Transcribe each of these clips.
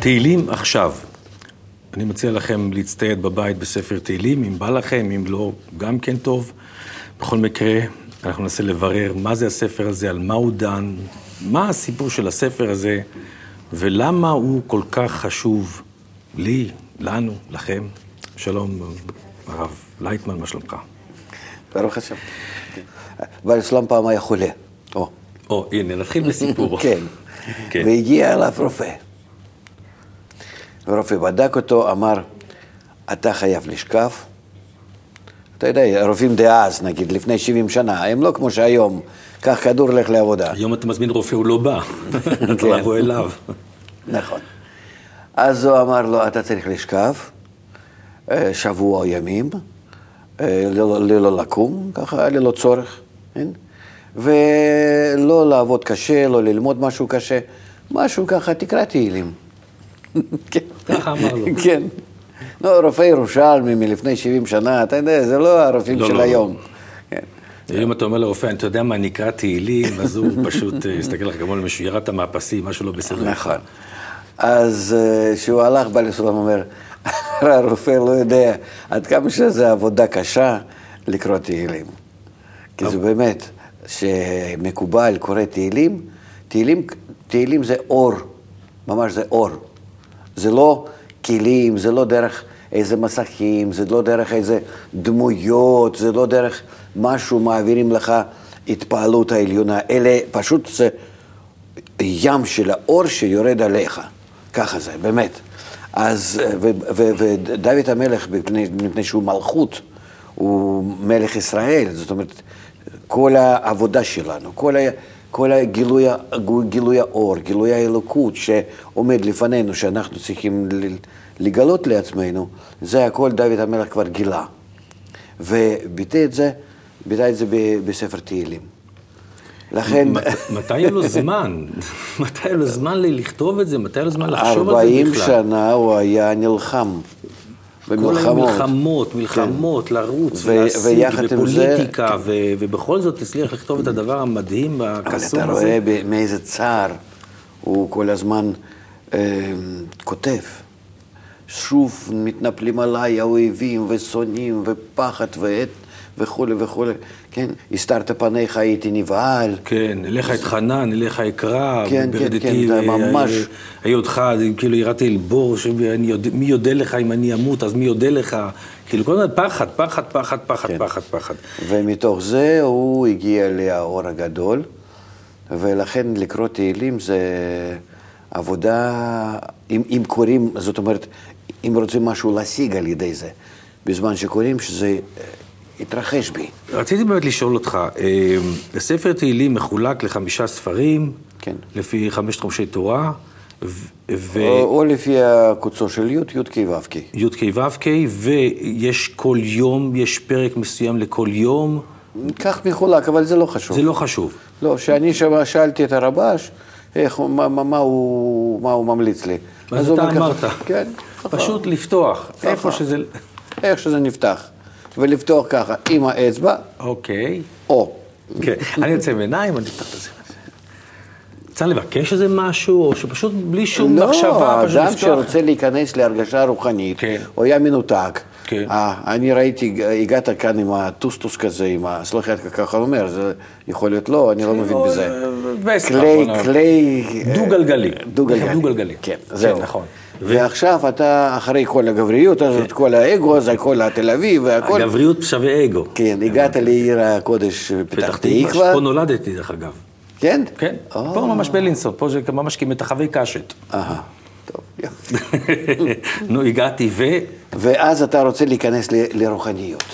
תהילים עכשיו. אני מציע לכם להצטייד בבית בספר תהילים, אם בא לכם, אם לא, גם כן טוב. בכל מקרה, אנחנו ננסה לברר מה זה הספר הזה, על מה הוא דן, מה הסיפור של הספר הזה, ולמה הוא כל כך חשוב לי, לנו, לכם. שלום, הרב לייטמן, מה שלומך? ברוך השם. אבל סלום פעם היה חולה. או, או, הנה, נתחיל בסיפור. כן. כן. והגיע אליו רופא. ורופא בדק אותו, אמר, אתה חייב לשכב. אתה יודע, רופאים דאז, נגיד, לפני 70 שנה, הם לא כמו שהיום, קח כדור, לך לעבודה. היום אתה מזמין רופא, הוא לא בא. אתה כן. לבוא אליו. נכון. אז הוא אמר לו, אתה צריך לשכב אה, שבוע ימים, אה, ללא, ללא לקום, ככה, ללא צורך, כן? ולא לעבוד קשה, לא ללמוד משהו קשה, משהו ככה, תקרא תהילים. כן. ככה אמר לו. כן. לא, רופא ירושלמי מלפני 70 שנה, אתה יודע, זה לא הרופאים לא, של לא. היום. כן. היום אתה אומר לרופא, אתה יודע מה, נקרא תהילים, אז הוא פשוט אה, יסתכל לך כמו למישהו, ירדת מהפסים, משהו לא בסדר. נכון. אז אה, כשהוא הלך, בא לסולם אומר, הרופא לא יודע עד כמה שזה עבודה קשה לקרוא תהילים. כי זה באמת, שמקובל קורא תהילים, תהילים, תהילים זה אור, ממש זה אור. זה לא כלים, זה לא דרך איזה מסכים, זה לא דרך איזה דמויות, זה לא דרך משהו מעבירים לך התפעלות העליונה, אלא פשוט זה ים של האור שיורד עליך. ככה זה, באמת. אז, ודוד המלך, מפני, מפני שהוא מלכות, הוא מלך ישראל, זאת אומרת, כל העבודה שלנו, כל, ה, כל הגילוי, גילוי האור, גילוי האלוקות שעומד לפנינו, שאנחנו צריכים לגלות לעצמנו, זה הכל דוד המלך כבר גילה. וביטא את זה, ביטא את זה בספר תהילים. לכן... מת- מתי היה לו זמן? מתי היה לו זמן לכתוב את זה? מתי היה לו זמן לחשוב על זה 40 בכלל? שנה הוא היה נלחם כל היום במלחמות. מלחמות, מלחמות, לרוץ ו- ולהשיג, ויחד עם זה- ופוליטיקה, ו- ובכל זאת הצליח לכתוב את הדבר המדהים, אבל הקסום אתה הזה. רואה ב- מאיזה צער הוא כל הזמן אה, כותב. שוב מתנפלים עליי האויבים ושונאים ופחד ועט וכולי וכולי. כן, הסתרת פניך הייתי נבהל. כן, אליך אתחנן, אליך אקרא, כן, כן, כן, אתה אה, ממש- אה, היותך, כאילו ירדתי אל בור, מי יודה לך אם אני אמות, אז מי יודה לך? כאילו כל הזמן פחד, פחד, פחד, פחד, כן. פחד, פחד. ומתוך זה הוא הגיע לאור הגדול, ולכן לקרוא תהילים זה עבודה, אם, אם קוראים, זאת אומרת, אם רוצים משהו להשיג על ידי זה, בזמן שקוראים, שזה יתרחש בי. רציתי באמת לשאול אותך, אה, ספר תהילים מחולק לחמישה ספרים, כן. לפי חמשת חומשי תורה, ו- ו... או, או לפי הקוצו של י', י' ק' ו' ק'. י"ק ו"ק, ויש כל יום, יש פרק מסוים לכל יום, כך מחולק, אבל זה לא חשוב. זה לא חשוב. לא, כשאני שם שאלתי את הרבש, איך, מה, מה, מה, הוא, מה הוא ממליץ לי. אז אתה אמרת. כן. ככה. פשוט לפתוח, איפה שזה... איך שזה נפתח. ולפתוח ככה, עם האצבע, אוקיי. או. כן, אני יוצא עם עיניים, אני אפתח את זה. צריך לבקש איזה משהו, או שפשט בלי שום מחשבה, לא, פשוט אדם לפתוח? שרוצה להיכנס להרגשה רוחנית, כן. הוא היה מנותק. כן. אה, אני ראיתי, הגעת כאן עם הטוסטוס כזה, עם ה... סליחה, ככה הוא אומר, זה יכול להיות לא, אני לא מבין בזה. אה, כלי. כלי... אה, דו-גלגלי. דו-גלגלי. כן, כן, זהו. נכון. ועכשיו אתה, אחרי כל הגבריות הזאת, כל האגו הזה, כל התל אביב והכל, הגבריות שווה אגו. כן, הגעת לעיר הקודש פתח תקווה, פה נולדתי דרך אגב. כן? כן, אה. פה ממש בלינסון, פה זה ממש כמטחווי קשת. אהה, טוב, יופי. נו, הגעתי ו... ואז אתה רוצה להיכנס לרוחניות.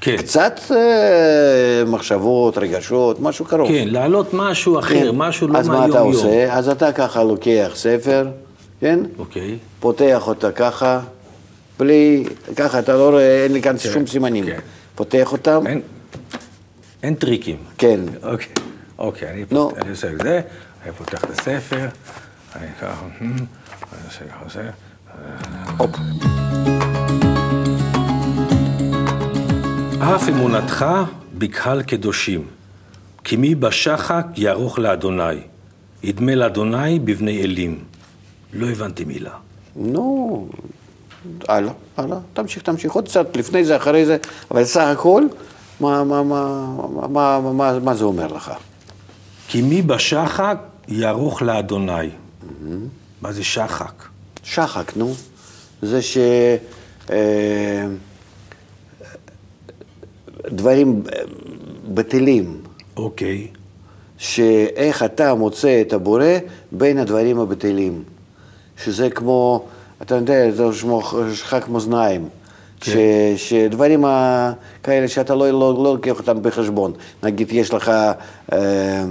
כן, קצת אה, מחשבות, רגשות, משהו קרוב. כן, להעלות משהו אחר, משהו לא אז מה מהיום-יום. אתה עושה? אז אתה ככה לוקח ספר, כן? אוקיי. פותח אותה ככה, בלי, ככה, אתה לא רואה, אין לי כאן שום סימנים. כן. פותח אותם, אין, אין טריקים. כן. אוקיי, אוקיי, אני, נו. פות... אני עושה את זה, אני פותח את הספר, אני ככה, אני עושה ככה, עושה, הופ. אף אמונתך בקהל קדושים, כי מי בשחק יערוך לאדוני, ידמה לאדוני בבני אלים. לא הבנתי מילה. נו, הלאה, הלאה, תמשיך, תמשיך, עוד קצת לפני זה, אחרי זה, אבל סך הכל, מה, מה, מה, מה, מה, מה, מה זה אומר לך? כי מי בשחק יערוך לאדוני. מה זה שחק? שחק, נו. זה ש... אה, דברים בטלים, אוקיי. שאיך אתה מוצא את הבורא בין הדברים הבטלים. שזה כמו, אתה יודע, זה שחק מאזניים. כן. ש, שדברים כאלה שאתה לא, לא, לא לוקח אותם בחשבון. נגיד, יש לך אה,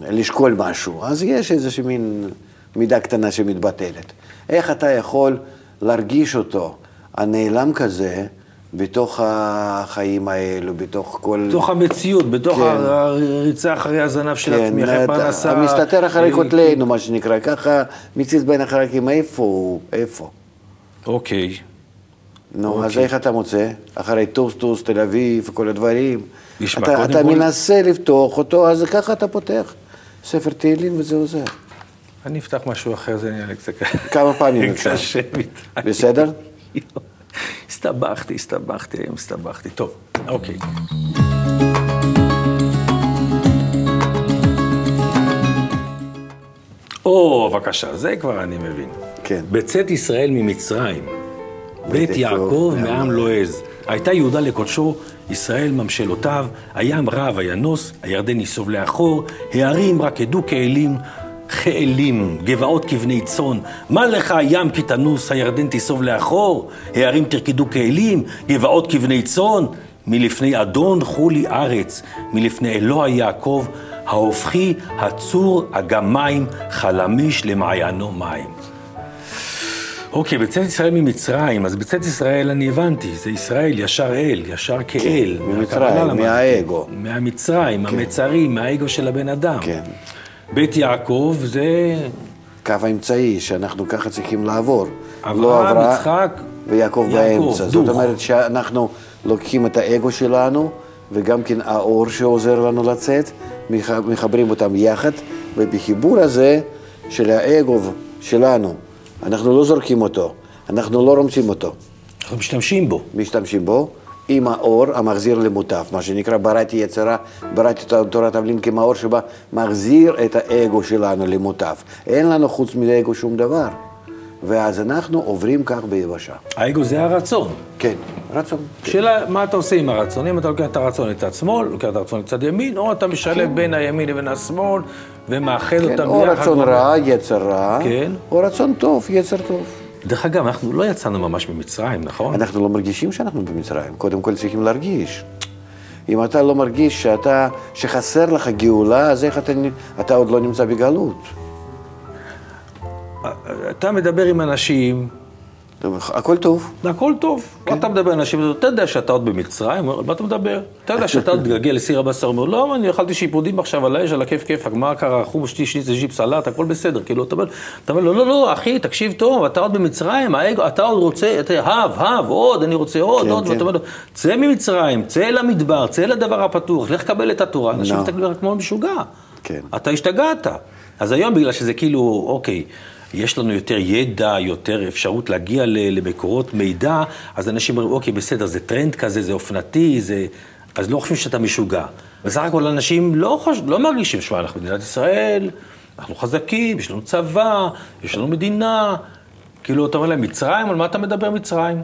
לשקול משהו, אז יש איזושהי מין מידה קטנה שמתבטלת. איך אתה יכול להרגיש אותו, הנעלם כזה, בתוך החיים האלו, בתוך כל... בתוך המציאות, בתוך כן. הריצה אחרי הזנב של עצמי, אחרי פרנסה. המסתתר אחרי אה, כותלינו, מה שנקרא, ככה מציץ בין החלקים, איפה הוא, איפה? אוקיי. נו, אז אוקיי. איך אתה מוצא? אחרי טוסטוס, תל אביב, כל הדברים. נשמע, אתה, קודם אתה כל- מנסה לפתוח אותו, אז ככה אתה פותח. ספר תהילים וזה עוזר. אני אפתח משהו אחר, זה נראה לי קצת כמה פעמים אפשר. קשה מדי. בסדר? הסתבכתי, הסתבכתי, היום הסתבכתי. טוב, אוקיי. או, בבקשה, זה כבר אני מבין. כן. בצאת ישראל ממצרים, בית יעקב מעם לועז. הייתה יהודה לקודשו, ישראל ממשלותיו, הים רב הינוס, הירדן ייסוב לאחור, הערים רקדו כאלים, כאלים, גבעות כבני צאן. מה לך הים כי תנוס, הירדן תיסוב לאחור, הערים תרקדו כאלים, גבעות כבני צאן. מלפני אדון חולי ארץ, מלפני אלוה יעקב, ההופכי הצור אגם מים, חלמיש למעיינו מים. אוקיי, בצאת ישראל ממצרים, אז בצאת ישראל אני הבנתי, זה ישראל ישר אל, ישר כאל. כן, ממצרים. מהאגו. מהמצרים, המצרים, מהאגו של הבן אדם. כן. בית יעקב זה קו האמצעי שאנחנו ככה צריכים לעבור. אברהם, לא יצחק, ויעקב יעקב, באמצע. זאת דוך. אומרת שאנחנו לוקחים את האגו שלנו, וגם כן האור שעוזר לנו לצאת, מח- מחברים אותם יחד, ובחיבור הזה של האגו שלנו, אנחנו לא זורקים אותו, אנחנו לא רומסים אותו, אנחנו משתמשים בו. משתמשים בו. עם האור המחזיר למוטב, מה שנקרא בראתי יצרה, בראתי את תורת הבלין כמאור שבה מחזיר את האגו שלנו למוטב. אין לנו חוץ מזה אגו שום דבר. ואז אנחנו עוברים כך ביבשה. האגו זה הרצון. כן, רצון. שאלה, מה אתה עושה עם הרצון? אם אתה לוקח את הרצון לצד שמאל, לוקח את הרצון לצד ימין, או אתה משלב בין הימין לבין השמאל, ומאחד כן, אותם או ביחד. רצון רע, יצר רע, כן. או רצון טוב, יצר טוב. דרך אגב, אנחנו לא יצאנו ממש ממצרים, נכון? אנחנו לא מרגישים שאנחנו במצרים, קודם כל צריכים להרגיש. אם אתה לא מרגיש שאתה, שחסר לך גאולה, אז איך אתה, אתה עוד לא נמצא בגלות? אתה מדבר עם אנשים, הכל טוב. הכל טוב. כן. אתה מדבר עם אנשים, אתה יודע שאתה עוד במצרים, על מה אתה מדבר? אתה יודע שאתה עוד תגלגל לסיר הבשר, אומר, לא, אני אכלתי שיפודים עכשיו על האש, על הכיף כיפאק, מה קרה, חום שתי שניצל ז'יפ סלט, הכל בסדר. כאילו, אתה אומר, לא, לא, לא, אחי, תקשיב טוב, אתה עוד במצרים, אתה עוד רוצה, אתה, הב, הב, עוד, אני רוצה עוד, כן, עוד, כן. ואתה אומר צא ממצרים, צא למדבר, צא לדבר הפתוח, לך קבל את התורה. אנשים. מסתכלים כמו משוגע. כן. אתה השתגעת. אז היום בגלל שזה כאילו, אוקיי, יש לנו יותר ידע, יותר אפשרות להגיע למקורות מידע, אז אנשים אומרים, אוקיי, בסדר, זה טרנד כזה, זה אופנתי, זה... אז לא חושבים שאתה משוגע. בסך הכל אנשים לא, חוש... לא מרגישים, שמע, אנחנו מדינת ישראל, אנחנו חזקים, יש לנו צבא, יש לנו מדינה. כאילו, אתה אומר להם, מצרים, על מה אתה מדבר מצרים?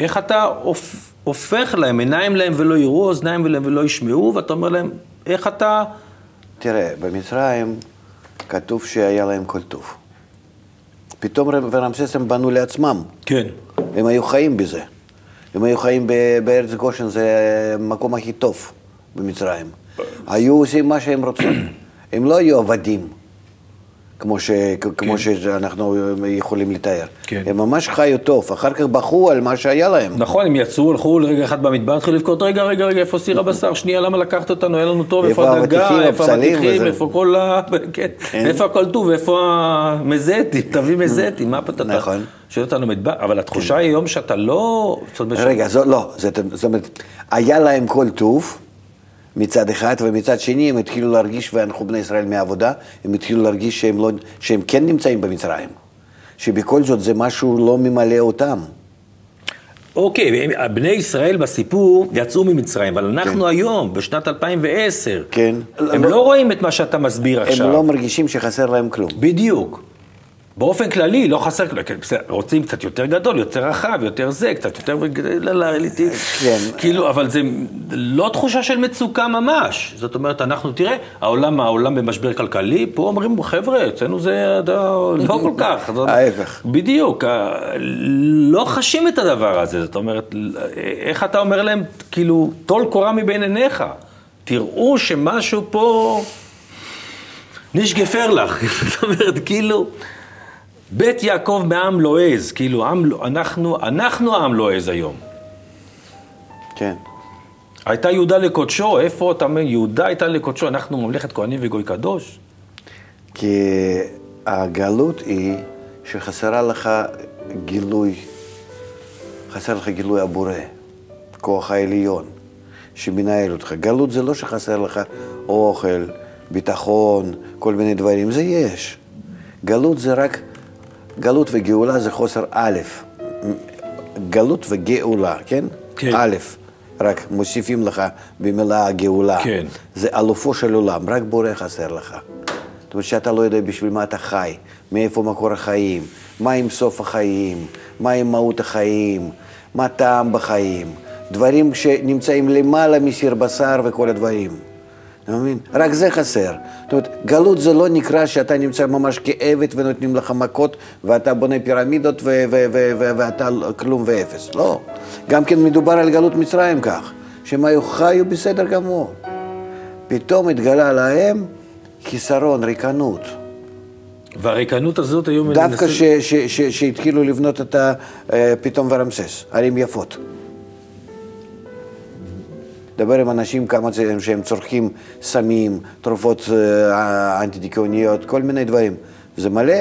איך אתה הופ... הופך להם, עיניים להם ולא יראו, אוזניים להם ולא ישמעו, ואתה אומר להם, איך אתה... תראה, במצרים כתוב שהיה להם כל טוב. פתאום ורמסס הם בנו לעצמם. כן. הם היו חיים בזה. הם היו חיים בארץ גושן, זה המקום הכי טוב במצרים. היו עושים מה שהם רוצים. הם לא היו עבדים, כמו, ש, כמו שאנחנו יכולים לתאר. כן. הם ממש חיו טוב, אחר כך בכו על מה שהיה להם. נכון, הם יצאו, הלכו לרגע אחד במדבר, התחילו לבכות, רגע, רגע, רגע, איפה סיר הבשר? שנייה, למה לקחת אותנו? היה לנו טוב, איפה הדגה, איפה האבטיחים, וזה? איפה כל ה... כן, איפה הכל טוב, איפה המזטים, תביא מזטים, מה פתאום? נכון. שואל אותנו מדבר, אבל התחושה היא היום שאתה לא... רגע, לא, זאת אומרת, היה להם כל טוב מצד אחד, ומצד שני הם התחילו להרגיש, והלכו בני ישראל מהעבודה, הם התחילו להרגיש שהם, לא, שהם כן נמצאים במצרים. שבכל זאת זה משהו לא ממלא אותם. אוקיי, הם- בני ישראל בסיפור יצאו ממצרים, אבל אנחנו כן. היום, בשנת 2010, כן. הם לא רואים את מה שאתה מסביר הם עכשיו. לא מרגישים שחסר להם כלום. בדיוק. באופן כללי, לא חסר, כן, בסדר, רוצים קצת יותר גדול, יותר רחב, יותר זה, קצת יותר... לא, לא, אליטי. כן. כאילו, אבל זה לא תחושה של מצוקה ממש. זאת אומרת, אנחנו, תראה, העולם, העולם במשבר כלכלי, פה אומרים, חבר'ה, אצלנו זה לא כל כך. ההפך. בדיוק, לא חשים את הדבר הזה. זאת אומרת, איך אתה אומר להם, כאילו, טול קורה מבין עיניך. תראו שמשהו פה... ניש גפרלך, זאת אומרת, כאילו, בית יעקב מעם לועז, כאילו, עם, לא- אנחנו, אנחנו העם לועז היום. כן. הייתה יהודה לקודשו, איפה אתה אומר, יהודה הייתה לקודשו, אנחנו ממלכת כהנים וגוי קדוש? כי הגלות היא שחסרה לך גילוי, חסר לך גילוי הבורא, כוח העליון שמנהל אותך. גלות זה לא שחסר לך אוכל, ביטחון, כל מיני דברים, זה יש. גלות זה רק, גלות וגאולה זה חוסר א', גלות וגאולה, כן? כן. א', רק מוסיפים לך במילה גאולה. כן. זה אלופו של עולם, רק בורא חסר לך. זאת אומרת שאתה לא יודע בשביל מה אתה חי, מאיפה מקור החיים, מה עם סוף החיים, מה עם מהות החיים, מה טעם בחיים, דברים שנמצאים למעלה מסיר בשר וכל הדברים. אתה מבין? רק זה חסר. זאת אומרת, גלות זה לא נקרא שאתה נמצא ממש כעבד ונותנים לך מכות ואתה בונה פירמידות ואתה כלום ואפס. לא. גם כן מדובר על גלות מצרים כך, שהם היו חיו בסדר גמור. פתאום התגלה להם חיסרון, ריקנות. והריקנות הזאת היום... אני דווקא מנסה- ש- ש- ש- שהתחילו לבנות את ה- אה, פתאום ורמסס, ערים יפות. דבר עם אנשים כמה זה, שהם צורכים סמים, תרופות אה, אנטי-דיכאוניות, כל מיני דברים. זה מלא.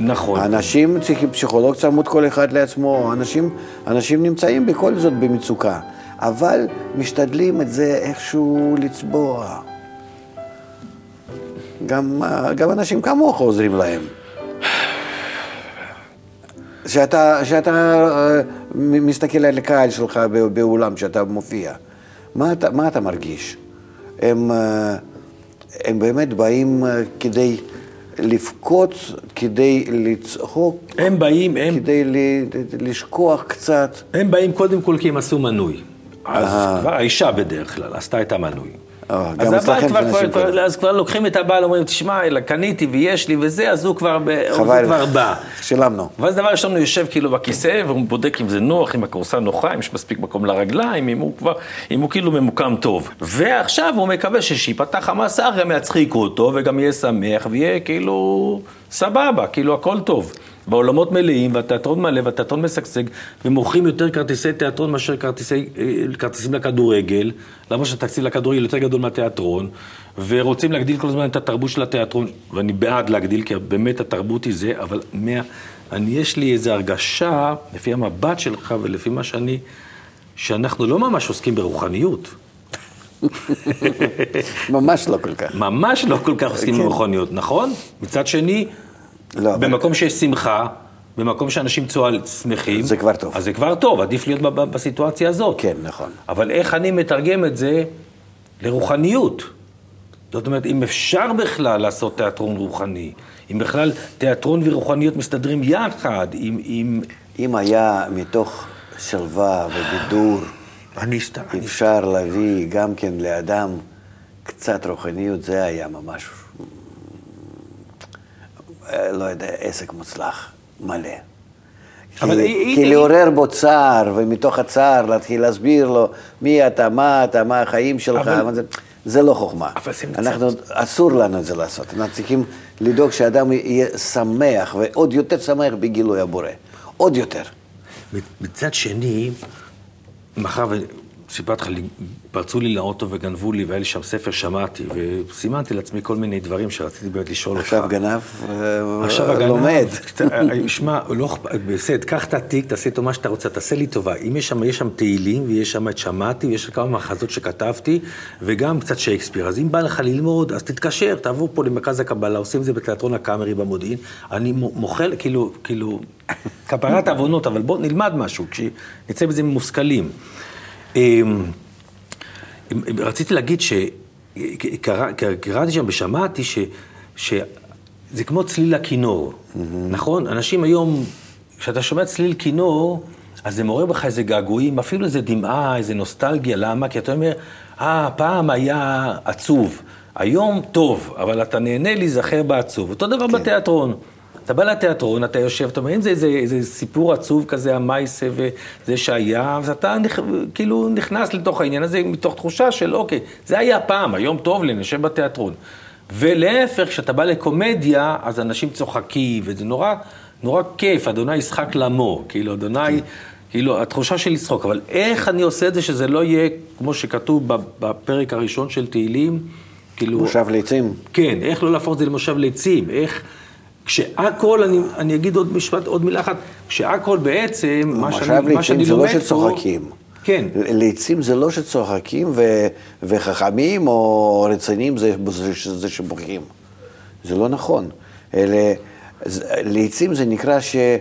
נכון. אנשים צריכים פסיכולוג צמוד כל אחד לעצמו, אנשים, אנשים נמצאים בכל זאת במצוקה, אבל משתדלים את זה איכשהו לצבוע. גם, אה, גם אנשים כמוך עוזרים להם. שאתה, שאתה אה, מסתכל על הקהל שלך בא- באולם, שאתה מופיע, מה אתה, מה אתה מרגיש? הם, אה, הם באמת באים אה, כדי לבכות, כדי לצחוק, הם באים, הם, כדי ל- לשכוח קצת. הם באים קודם כל כי הם עשו מנוי. אז כבר האישה בדרך כלל עשתה את המנוי. אה, אז הבעל כבר, כבר, כבר. אז כבר לוקחים את הבעל, אומרים, תשמע, אלא קניתי ויש לי וזה, אז הוא כבר, ב, הוא חבל, כבר בא. שילמנו. ואז דבר ראשון הוא יושב כאילו בכיסא, והוא בודק אם זה נוח, אם הכורסה נוחה, אם יש מספיק מקום לרגליים, אם הוא כבר, אם הוא כאילו ממוקם טוב. ועכשיו הוא מקווה ששיפתח המסך, גם יצחיקו אותו, וגם יהיה שמח, ויהיה כאילו סבבה, כאילו הכל טוב. והעולמות מלאים, והתיאטרון מלא, והתיאטרון משגשג, ומוכרים יותר כרטיסי תיאטרון מאשר כרטיסי, אה, כרטיסים לכדורגל, למרות שהתקציב לכדורגל יותר גדול מהתיאטרון, ורוצים להגדיל כל הזמן את התרבות של התיאטרון, ואני בעד להגדיל, כי באמת התרבות היא זה, אבל מה, אני, יש לי איזו הרגשה, לפי המבט שלך ולפי מה שאני, שאנחנו לא ממש עוסקים ברוחניות. ממש לא כל כך. ממש לא כל כך עוסקים כן. ברוחניות, נכון? מצד שני, לא, אבל- במקום שיש שמחה, במקום שאנשים צועל שמחים, זה כבר טוב. אז זה כבר טוב, עדיף להיות בסיטואציה הזאת. כן, נכון. אבל איך אני מתרגם את זה לרוחניות? זאת אומרת, אם אפשר בכלל לעשות תיאטרון רוחני, אם בכלל תיאטרון ורוחניות מסתדרים יחד, אם... אם... אם היה מתוך שלווה ובידור, אני סתם... אני- אפשר להביא גם כן לאדם קצת רוחניות, זה היה ממש, לא יודע, עסק מוצלח, מלא. כי, היא- כי היא- לעורר בו צער, ומתוך הצער להתחיל להסביר לו מי אתה, מה אתה, מה החיים שלך, אבל- זה, זה לא חוכמה. אבל אנחנו, אסור לנו את זה לעשות. אנחנו צריכים לדאוג שאדם יהיה שמח, ועוד יותר שמח בגילוי הבורא. עוד יותר. מצד שני, מאחר סיפרתי לך, פרצו לי לאוטו וגנבו לי, והיה לי שם ספר שמעתי, וסימנתי לעצמי כל מיני דברים שרציתי באמת לשאול אותך. עכשיו גנב עכשיו הגנב, לומד. שמע, לא אכפת, בסדר, קח את התיק, תעשה איתו מה שאתה רוצה, תעשה לי טובה. אם יש שם, יש שם תהילים, ויש שם את שמעתי, ויש כמה מחזות שכתבתי, וגם קצת שייקספיר. אז אם בא לך ללמוד, אז תתקשר, תעבור פה למרכז הקבלה, עושים את זה בתיאטרון הקאמרי במודיעין. אני מוחל, כאילו, כאילו, כפרת עוונות, אבל בוא נלמד משהו, כשנצא מזה מושכלים. רציתי להגיד שקראתי שם ושמעתי שזה כמו צליל הכינור. נכון? אנשים היום, כשאתה שומע צליל כינור, אז זה מעורר בך איזה געגועים, אפילו איזה דמעה, איזה נוסטלגיה, למה? כי אתה אומר, אה, פעם היה עצוב, היום טוב, אבל אתה נהנה להיזכר בעצוב. אותו דבר כן. בתיאטרון. אתה בא לתיאטרון, אתה יושב, אתה אומר, אם זה איזה, איזה סיפור עצוב כזה, המייסה וזה שהיה, אז אתה נכ... כאילו נכנס לתוך העניין הזה מתוך תחושה של, אוקיי, זה היה פעם, היום טוב לי, נשב בתיאטרון. ולהפך, כשאתה בא לקומדיה, אז אנשים צוחקים, וזה נורא, נורא כיף, אדוני ישחק למו, כאילו, אדוני... כאילו, התחושה של לצחוק, אבל איך אני עושה את זה שזה לא יהיה, כמו שכתוב בפרק הראשון של תהילים, כאילו... מושב ליצים. כן, איך לא להפוך את זה למושב ליצים, איך... כשהכל, אני, אני אגיד עוד משפט, עוד מילה אחת, כשהכל בעצם, מה שאני, מה שאני לומד פה... זה לא שצוחקים. כן. ליצים זה לא שצוחקים, ו, וחכמים או רציניים זה, זה, זה שבוכים. זה לא נכון. אלה, ליצים זה נקרא שלא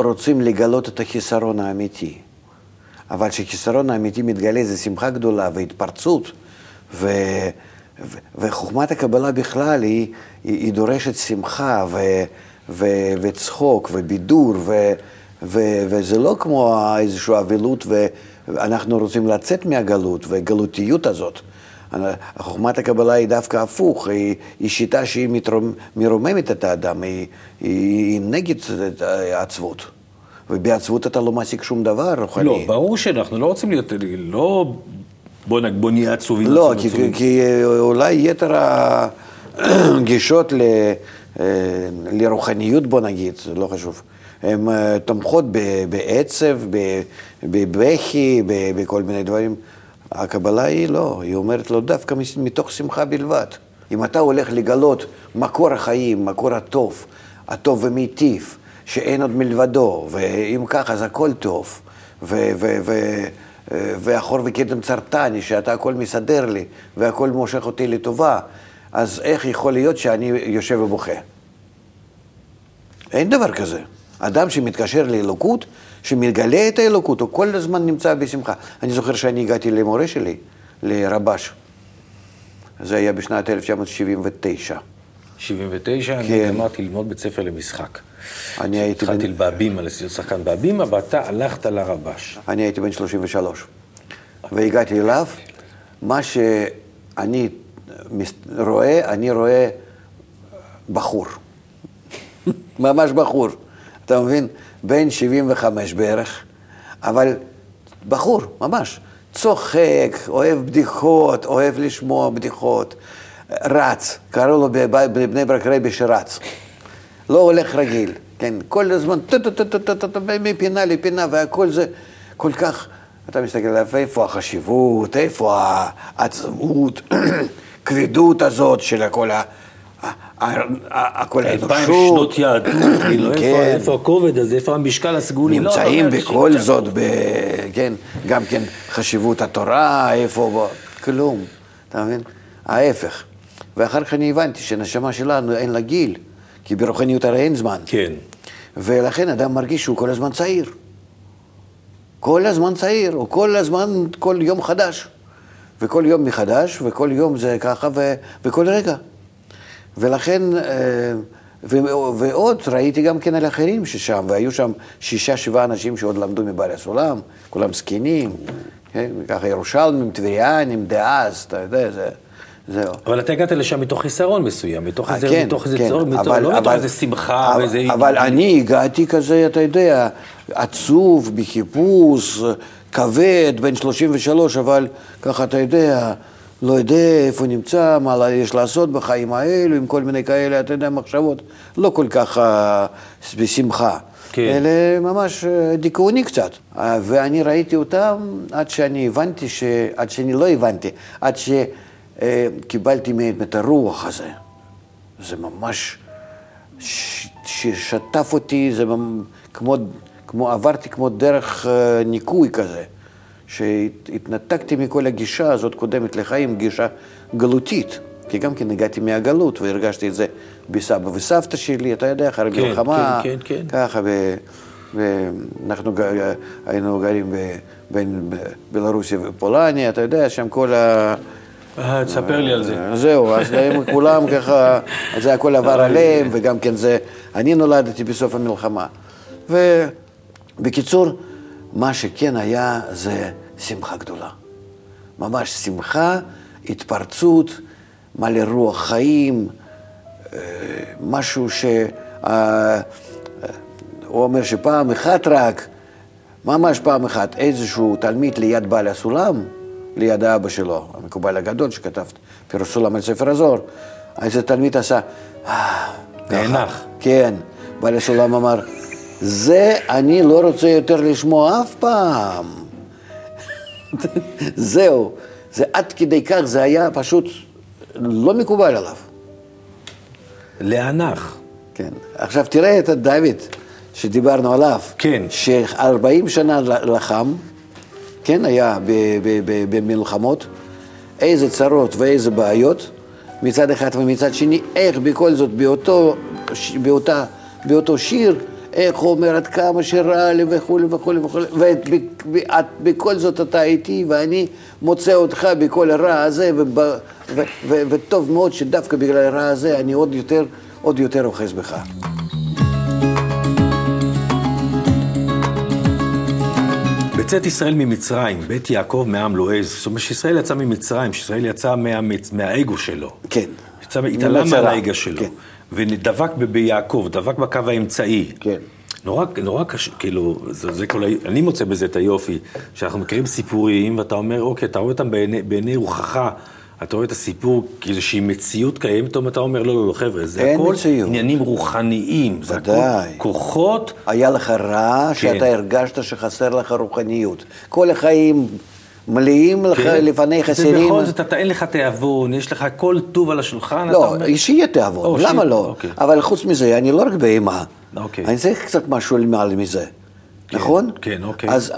אמ, רוצים לגלות את החיסרון האמיתי. אבל כשהחיסרון האמיתי מתגלה זה שמחה גדולה והתפרצות, ו... וחוכמת הקבלה בכלל היא, היא, היא דורשת שמחה ו, ו, וצחוק ובידור, ו, ו, וזה לא כמו איזושהי אבלות ואנחנו רוצים לצאת מהגלות והגלותיות הזאת. חוכמת הקבלה היא דווקא הפוך, היא, היא שיטה שהיא מתרומ, מרוממת את האדם, היא, היא, היא נגד העצבות. ובעצבות אתה לא מעסיק שום דבר רוחני. לא, ברור שאנחנו לא רוצים להיות, לא בוא, נג, בוא נהיה עצובים. לא, כי, עצובים. כי אולי יתר הגישות ל, אה, לרוחניות, בוא נגיד, לא חשוב, הן אה, תומכות בעצב, בבכי, בכל מיני דברים. הקבלה היא לא, היא אומרת לו דווקא מתוך שמחה בלבד. אם אתה הולך לגלות מקור החיים, מקור הטוב, הטוב ומיטיב, שאין עוד מלבדו, ואם ככה אז הכל טוב, ו... ו-, ו- והחור וכתם צרתני, שאתה הכל מסדר לי, והכל מושך אותי לטובה, אז איך יכול להיות שאני יושב ובוכה? אין דבר כזה. אדם שמתקשר לאלוקות, שמגלה את האלוקות, הוא כל הזמן נמצא בשמחה. אני זוכר שאני הגעתי למורה שלי, לרבש. זה היה בשנת 1979. 79, כן. אני גמרתי ללמוד בית ספר למשחק. אני הייתי... התחלתי בן... בהבימה, להיות שחקן בהבימה, ואתה הלכת לרבש. אני הייתי בן 33, והגעתי אליו. מה שאני רואה, אני רואה בחור. ממש בחור. אתה מבין? בן 75 בערך, אבל בחור, ממש. צוחק, אוהב בדיחות, אוהב לשמוע בדיחות. רץ, קראו לו בבני ברק רבי שרץ. לא הולך רגיל, כן, כל הזמן טה-טה-טה-טה-טה מפינה לפינה והכל זה כל כך, אתה מסתכל עליו, איפה החשיבות, איפה העצמות, כבדות הזאת של הכל ה... הכל האנושות. אלפיים שנות יהדות, כאילו, כן. איפה הכובד הזה, איפה המשקל הסגולי. לא, נמצאים בכל זאת, כן, גם כן חשיבות התורה, איפה, כלום, אתה מבין? ההפך. ואחר כך אני הבנתי שנשמה שלנו אין לה גיל. כי ברוחניות הרי אין זמן. כן. ולכן אדם מרגיש שהוא כל הזמן צעיר. כל הזמן צעיר, או כל הזמן, כל יום חדש. וכל יום מחדש, וכל יום זה ככה, ו, וכל רגע. ולכן, אה, ו, ועוד ראיתי גם כן על אחרים ששם, והיו שם שישה, שבעה אנשים שעוד למדו מבעלי הסולם, כולם זקנים, כן? ככה ירושלמים, טבריאנים, דאז, אתה יודע, זה... זהו. אבל אתה הגעת לשם מתוך חיסרון מסוים, מתוך איזה, כן, מתוך איזה כן, צורך, מתוך, אבל, לא מתוך איזה שמחה אבל, ואיזה... אבל אני הגעתי כזה, אתה יודע, עצוב, בחיפוש, כבד, בן 33, אבל ככה, אתה יודע, לא יודע איפה נמצא, מה יש לעשות בחיים האלו, עם כל מיני כאלה, אתה יודע, מחשבות לא כל כך אה, בשמחה. כן. אלא ממש אה, דיכאוני קצת. אה, ואני ראיתי אותם עד שאני הבנתי, ש... עד שאני לא הבנתי, עד שקיבלתי מהם את הרוח הזה. זה ממש ש... ששטף אותי, זה ממ- כמו, כמו, עברתי כמו דרך אה, ניקוי כזה. שהתנתקתי מכל הגישה הזאת קודמת לחיים, גישה גלותית. כי גם כן הגעתי מהגלות והרגשתי את זה בסבא וסבתא שלי, אתה יודע, אחרי כן, מלחמה, כן, כן, כן. ככה, ו- ואנחנו ג- היינו גרים ב- בין בלרוסיה ופולניה, אתה יודע, שם כל ה... אה, תספר לי על זה. זהו, אז הם כולם ככה, זה הכל עבר עליהם, וגם כן זה, אני נולדתי בסוף המלחמה. ובקיצור, מה שכן היה זה שמחה גדולה. ממש שמחה, התפרצות, מלא רוח חיים, אה, משהו ש... אה, הוא אומר שפעם אחת רק, ממש פעם אחת, איזשהו תלמיד ליד בעל הסולם, ליד האבא שלו, המקובל הגדול שכתב פירוש סולם על ספר הזוהר, איזה תלמיד עשה, "אה", נאנח. כן, בעל הסולם אמר, זה אני לא רוצה יותר לשמוע אף פעם. זהו, זה עד כדי כך, זה היה פשוט לא מקובל עליו. להנח. כן. עכשיו תראה את דוד שדיברנו עליו. כן. ש-40 שנה לחם, כן, היה במלחמות, איזה צרות ואיזה בעיות מצד אחד ומצד שני, איך בכל זאת באותו, באותה, באותו שיר, איך הוא אומר עד כמה שרע לי וכולי וכולי וכולי, ובכל זאת אתה איתי ואני מוצא אותך בכל הרע הזה, וב, ו, ו, וטוב מאוד שדווקא בגלל הרע הזה אני עוד יותר, עוד יותר אוחז בך. בצאת ישראל ממצרים, בית יעקב מעם לועז. זאת אומרת שישראל יצא ממצרים, שישראל יצא מהמצ... מהאגו שלו. כן. יצא, התעלם ממצרה. מהאגו שלו. כן. ודבק ביעקב, דבק בקו האמצעי. כן. נורא, נורא קשה, כאילו, זה, זה כל ה... אני מוצא בזה את היופי, שאנחנו מכירים סיפורים, ואתה אומר, אוקיי, אתה רואה אותם בעיני, בעיני רוחך, אתה רואה את הסיפור כאיזושהי מציאות קיימת, פתאום אתה אומר, לא, לא, לא, חבר'ה, זה הכל מציאות. עניינים רוחניים, זה הכל. כוחות, היה לך רע שאתה הרגשת שחסר לך רוחניות. כל החיים מלאים לך לפניך סירים. ובכל זאת, אתה אין לך תיאבון, יש לך כל טוב על השולחן, לא, אומר... שיהיה תיאבון, או, למה שיהיה- לא? אוקיי. אבל חוץ מזה, אני לא רק בהמה. אוקיי. אני צריך קצת משהו מעל מזה, נכון? כן, אוקיי. אז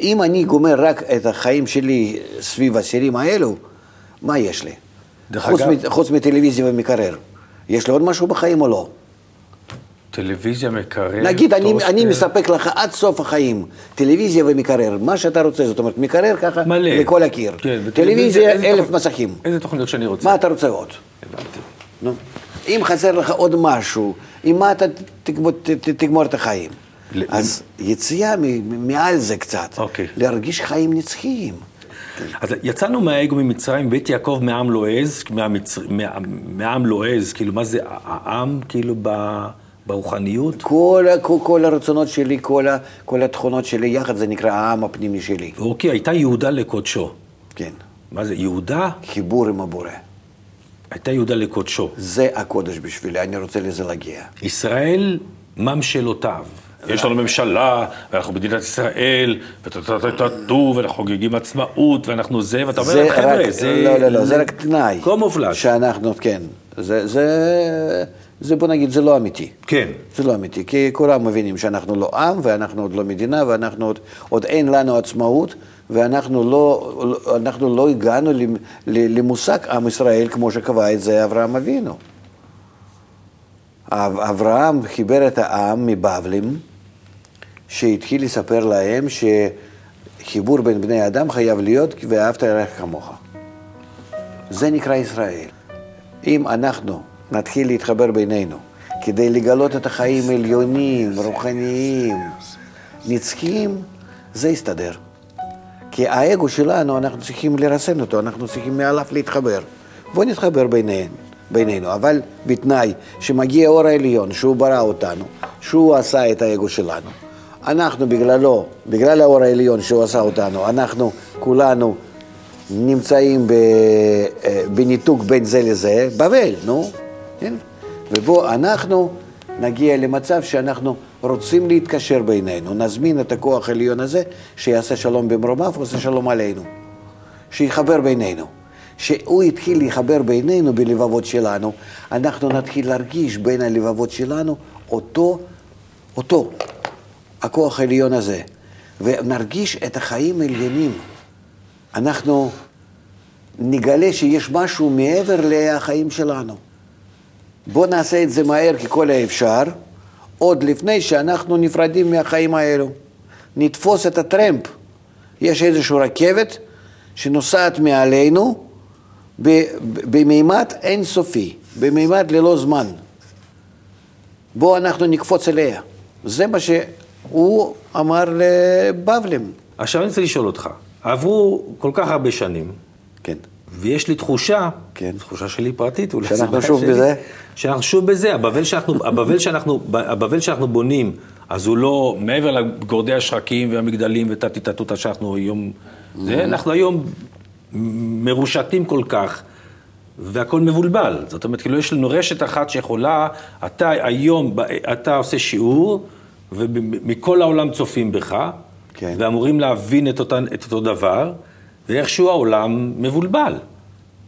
אם אני גומר רק את החיים שלי סביב הסירים האלו, מה יש לי? חוץ אגב- מ- חוץ מטלוויזיה ומקרר. יש לי עוד משהו בחיים או לא? טלוויזיה מקרר, נגיד, אני. אני מספק לך עד סוף החיים טלוויזיה ומקרר, מה שאתה רוצה, זאת אומרת, מקרר ככה מלא. לכל הקיר. כן, טלוויזיה, אלף תוכנ- מסכים. איזה תוכניות שאני רוצה. מה אתה רוצה עוד? הבנתי. נו. אם חסר לך עוד משהו, עם מה אתה תגמור, ת- ת- תגמור את החיים? ל- אז יציאה מ- מעל זה קצת, אוקיי. להרגיש חיים נצחיים. אז יצאנו מהאגו ממצרים, בית יעקב מעם לועז, מהמצר... מה... מעם לועז, כאילו, מה זה העם, כאילו, ב... ברוחניות? כל, כל, כל הרצונות שלי, כל, כל התכונות שלי יחד, זה נקרא העם הפנימי שלי. אוקיי, הייתה יהודה לקודשו. כן. מה זה, יהודה? חיבור עם הבורא. הייתה יהודה לקודשו. זה הקודש בשבילי, אני רוצה לזה להגיע. ישראל, ממשלותיו? יש לנו ממשלה, ואנחנו מדינת ישראל, וטו-טו-טו-טו, ואנחנו חוגגים עצמאות, ואנחנו זה, ואתה אומר חבר'ה, זה... לא, לא, לא, זה רק תנאי. קומופלאז'. שאנחנו, כן. זה, זה, זה, בוא נגיד, זה לא אמיתי. כן. זה לא אמיתי, כי כולם מבינים שאנחנו לא עם, ואנחנו עוד לא מדינה, ואנחנו עוד, עוד אין לנו עצמאות, ואנחנו לא, אנחנו לא הגענו למושג עם ישראל כמו שקבע את זה אברהם אבינו. אב- אברהם חיבר את העם מבבלים, שהתחיל לספר להם שחיבור בין בני אדם חייב להיות ואהבת לרעך כמוך. זה נקרא ישראל. אם אנחנו נתחיל להתחבר בינינו כדי לגלות את החיים עליונים, רוחניים, נצחיים, זה יסתדר. כי האגו שלנו, אנחנו צריכים לרסן אותו, אנחנו צריכים מעליו להתחבר. בואו נתחבר ביניהם, בינינו, אבל בתנאי שמגיע אור העליון, שהוא ברא אותנו, שהוא עשה את האגו שלנו. אנחנו בגללו, בגלל האור העליון שהוא עשה אותנו, אנחנו כולנו נמצאים אה, בניתוק בין זה לזה, בבל, נו, כן? ובו אנחנו נגיע למצב שאנחנו רוצים להתקשר בינינו, נזמין את הכוח העליון הזה שיעשה שלום במרומיו ועושה שלום עלינו, שיחבר בינינו. שהוא התחיל לחבר בינינו בלבבות שלנו, אנחנו נתחיל להרגיש בין הלבבות שלנו אותו, אותו, הכוח העליון הזה, ונרגיש את החיים העליונים. אנחנו נגלה שיש משהו מעבר לחיים שלנו. בואו נעשה את זה מהר ככל האפשר, עוד לפני שאנחנו נפרדים מהחיים האלו. נתפוס את הטרמפ. יש איזושהי רכבת שנוסעת מעלינו במימד אינסופי, במימד ללא זמן. בואו אנחנו נקפוץ אליה. זה מה שהוא אמר לבבלים. עכשיו אני רוצה לשאול אותך, עברו כל כך הרבה שנים, כן. ויש לי תחושה, כן. תחושה שלי פרטית, אולי שאנחנו שוב שלי, בזה? שאנחנו שוב בזה, הבבל שאנחנו, הבבל שאנחנו, הבבל שאנחנו בונים, אז הוא לא, מעבר לגורדי השחקים והמגדלים וטטי-טטוטה שאנחנו היום, זה, אנחנו היום מרושתים כל כך, והכל מבולבל. זאת אומרת, כאילו יש לנו רשת אחת שיכולה, אתה היום, אתה עושה שיעור, ומכל העולם צופים בך, כן. ואמורים להבין את, אותן, את אותו דבר, ואיכשהו העולם מבולבל.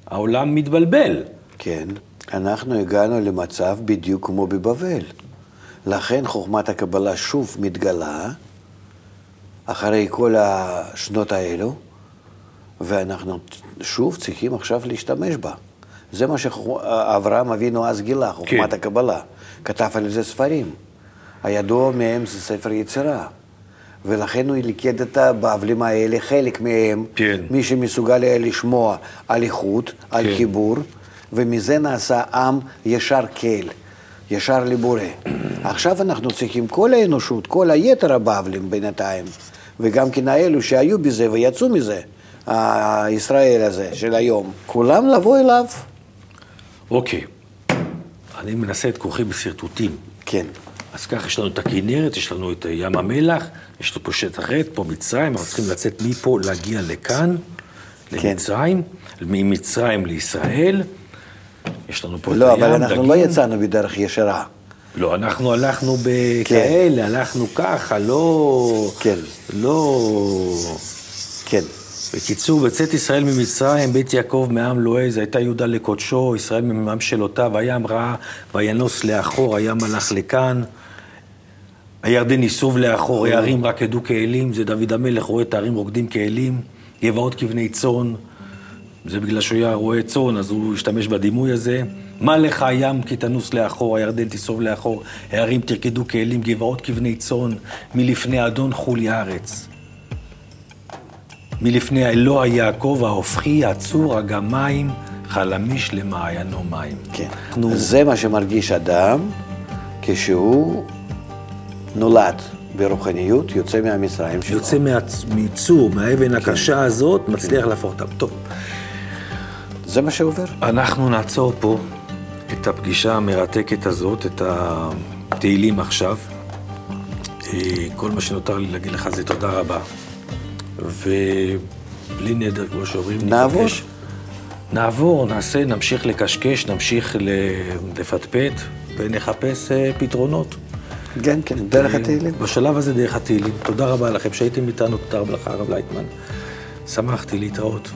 העולם מתבלבל. כן, אנחנו הגענו למצב בדיוק כמו בבבל. לכן חוכמת הקבלה שוב מתגלה, אחרי כל השנות האלו, ואנחנו שוב צריכים עכשיו להשתמש בה. זה מה שאברהם אבינו אז גילה, חוכמת כן. הקבלה. כתב על זה ספרים. הידוע מהם זה ספר יצירה. ולכן הוא ליקד את הבבלים האלה, חלק מהם, כן. מי שמסוגל היה לשמוע על איכות, על כן. חיבור, ומזה נעשה עם ישר כל, ישר לבורא. עכשיו אנחנו צריכים, כל האנושות, כל היתר הבבלים בינתיים, וגם כן האלו שהיו בזה ויצאו מזה, הישראל הזה של היום, כולם לבוא אליו. אוקיי, אני מנסה את כוחי בשרטוטים. כן. אז ככה, יש לנו את הכנרת, יש לנו את ים המלח, יש לנו פה שטח רד, פה מצרים, אנחנו צריכים לצאת מפה, להגיע לכאן, כן. למצרים, ממצרים לישראל. יש לנו פה את לא, הים, אבל אנחנו דגים. לא יצאנו בדרך ישרה. לא, אנחנו הלכנו בכאלה, הלכנו ככה, לא... כן. לא... כן. בקיצור, בצאת ישראל ממצרים, בית יעקב מעם לועז, הייתה יהודה לקודשו, ישראל ממעם שלותיו, הים ראה, וינוס לאחור, הים הלך לכאן. הירדן ייסוב לאחור, הערים רק ידעו כאלים, זה דוד המלך רואה את הערים רוקדים כאלים, גבעות כבני צאן, זה בגלל שהוא היה רועה צאן, אז הוא השתמש בדימוי הזה. מה לך הים כי תנוס לאחור, הירדן תיסוב לאחור, הערים תרקדו כאלים, גבעות כבני צאן, מלפני אדון חולי הארץ. מלפני אלוה יעקב ההופכי, הצור, הגמיים, חלמיש למעיינו מים. כן. אנחנו- זה מה שמרגיש אדם כשהוא נולד ברוחניות, יוצא מהמצרים שלו. יוצא מצור, מהאבן הקשה הזאת, מצליח להפוך אותם. טוב, זה מה שעובר. אנחנו נעצור פה את הפגישה המרתקת הזאת, את התהילים עכשיו. אה, כל מה שנותר לי להגיד לך זה תודה רבה. ובלי נדר, כמו שאומרים, נעבור. ניפגש. נעבור, נעשה, נמשיך לקשקש, נמשיך לפטפט ונחפש אה, פתרונות. כן, כן, דרך התהילים. בשלב הזה דרך התהילים. תודה רבה לכם שהייתם איתנו, תודה רבה לך, הרב לייטמן. שמחתי להתראות.